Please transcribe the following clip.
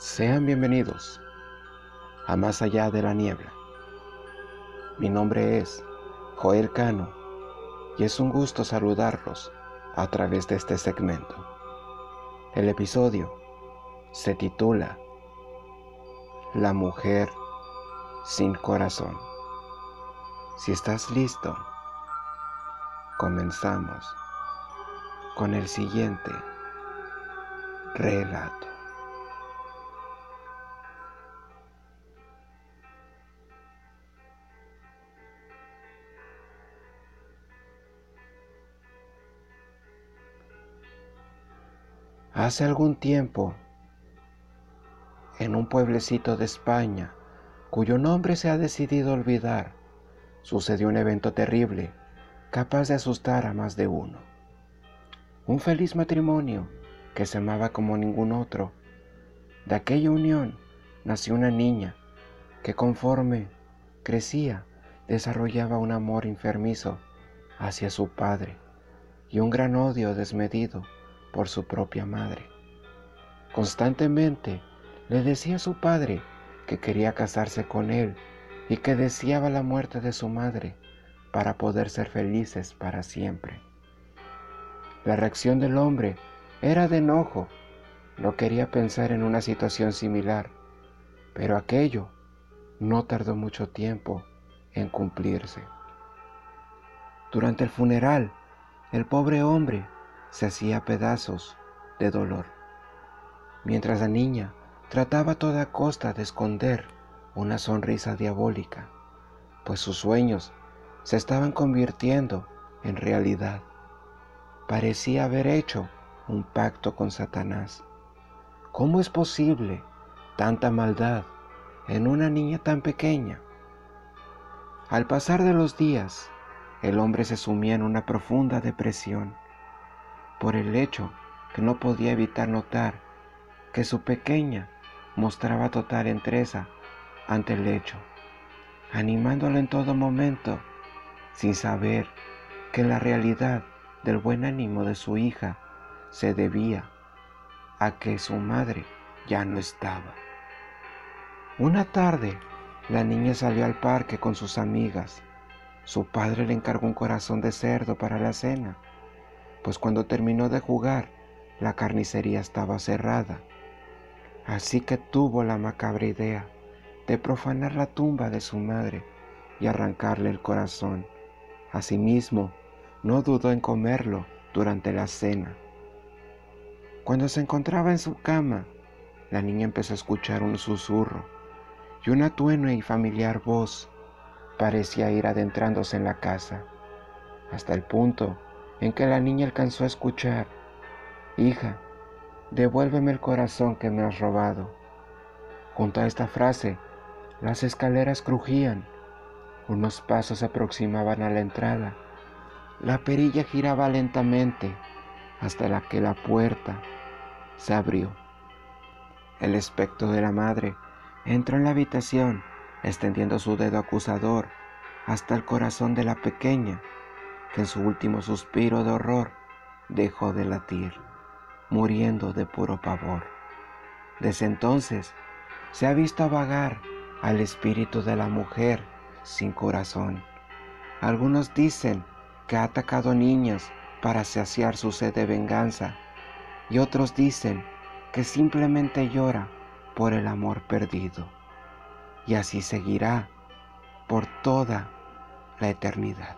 Sean bienvenidos a Más Allá de la Niebla. Mi nombre es Joel Cano y es un gusto saludarlos a través de este segmento. El episodio se titula La mujer sin corazón. Si estás listo, comenzamos con el siguiente relato. Hace algún tiempo, en un pueblecito de España, cuyo nombre se ha decidido olvidar, sucedió un evento terrible, capaz de asustar a más de uno. Un feliz matrimonio que se amaba como ningún otro. De aquella unión nació una niña que conforme crecía desarrollaba un amor enfermizo hacia su padre y un gran odio desmedido por su propia madre. Constantemente le decía a su padre que quería casarse con él y que deseaba la muerte de su madre para poder ser felices para siempre. La reacción del hombre era de enojo. No quería pensar en una situación similar, pero aquello no tardó mucho tiempo en cumplirse. Durante el funeral, el pobre hombre se hacía pedazos de dolor, mientras la niña trataba a toda costa de esconder una sonrisa diabólica, pues sus sueños se estaban convirtiendo en realidad. Parecía haber hecho un pacto con Satanás. ¿Cómo es posible tanta maldad en una niña tan pequeña? Al pasar de los días, el hombre se sumía en una profunda depresión por el hecho que no podía evitar notar que su pequeña mostraba total entrega ante el hecho, animándolo en todo momento, sin saber que la realidad del buen ánimo de su hija se debía a que su madre ya no estaba. Una tarde, la niña salió al parque con sus amigas. Su padre le encargó un corazón de cerdo para la cena pues cuando terminó de jugar, la carnicería estaba cerrada. Así que tuvo la macabra idea de profanar la tumba de su madre y arrancarle el corazón. Asimismo, no dudó en comerlo durante la cena. Cuando se encontraba en su cama, la niña empezó a escuchar un susurro y una tenue y familiar voz parecía ir adentrándose en la casa, hasta el punto en que la niña alcanzó a escuchar, Hija, devuélveme el corazón que me has robado. Junto a esta frase, las escaleras crujían, unos pasos se aproximaban a la entrada, la perilla giraba lentamente hasta la que la puerta se abrió. El espectro de la madre entró en la habitación, extendiendo su dedo acusador hasta el corazón de la pequeña que en su último suspiro de horror dejó de latir, muriendo de puro pavor. Desde entonces se ha visto vagar al espíritu de la mujer sin corazón. Algunos dicen que ha atacado niñas para saciar su sed de venganza y otros dicen que simplemente llora por el amor perdido. Y así seguirá por toda la eternidad.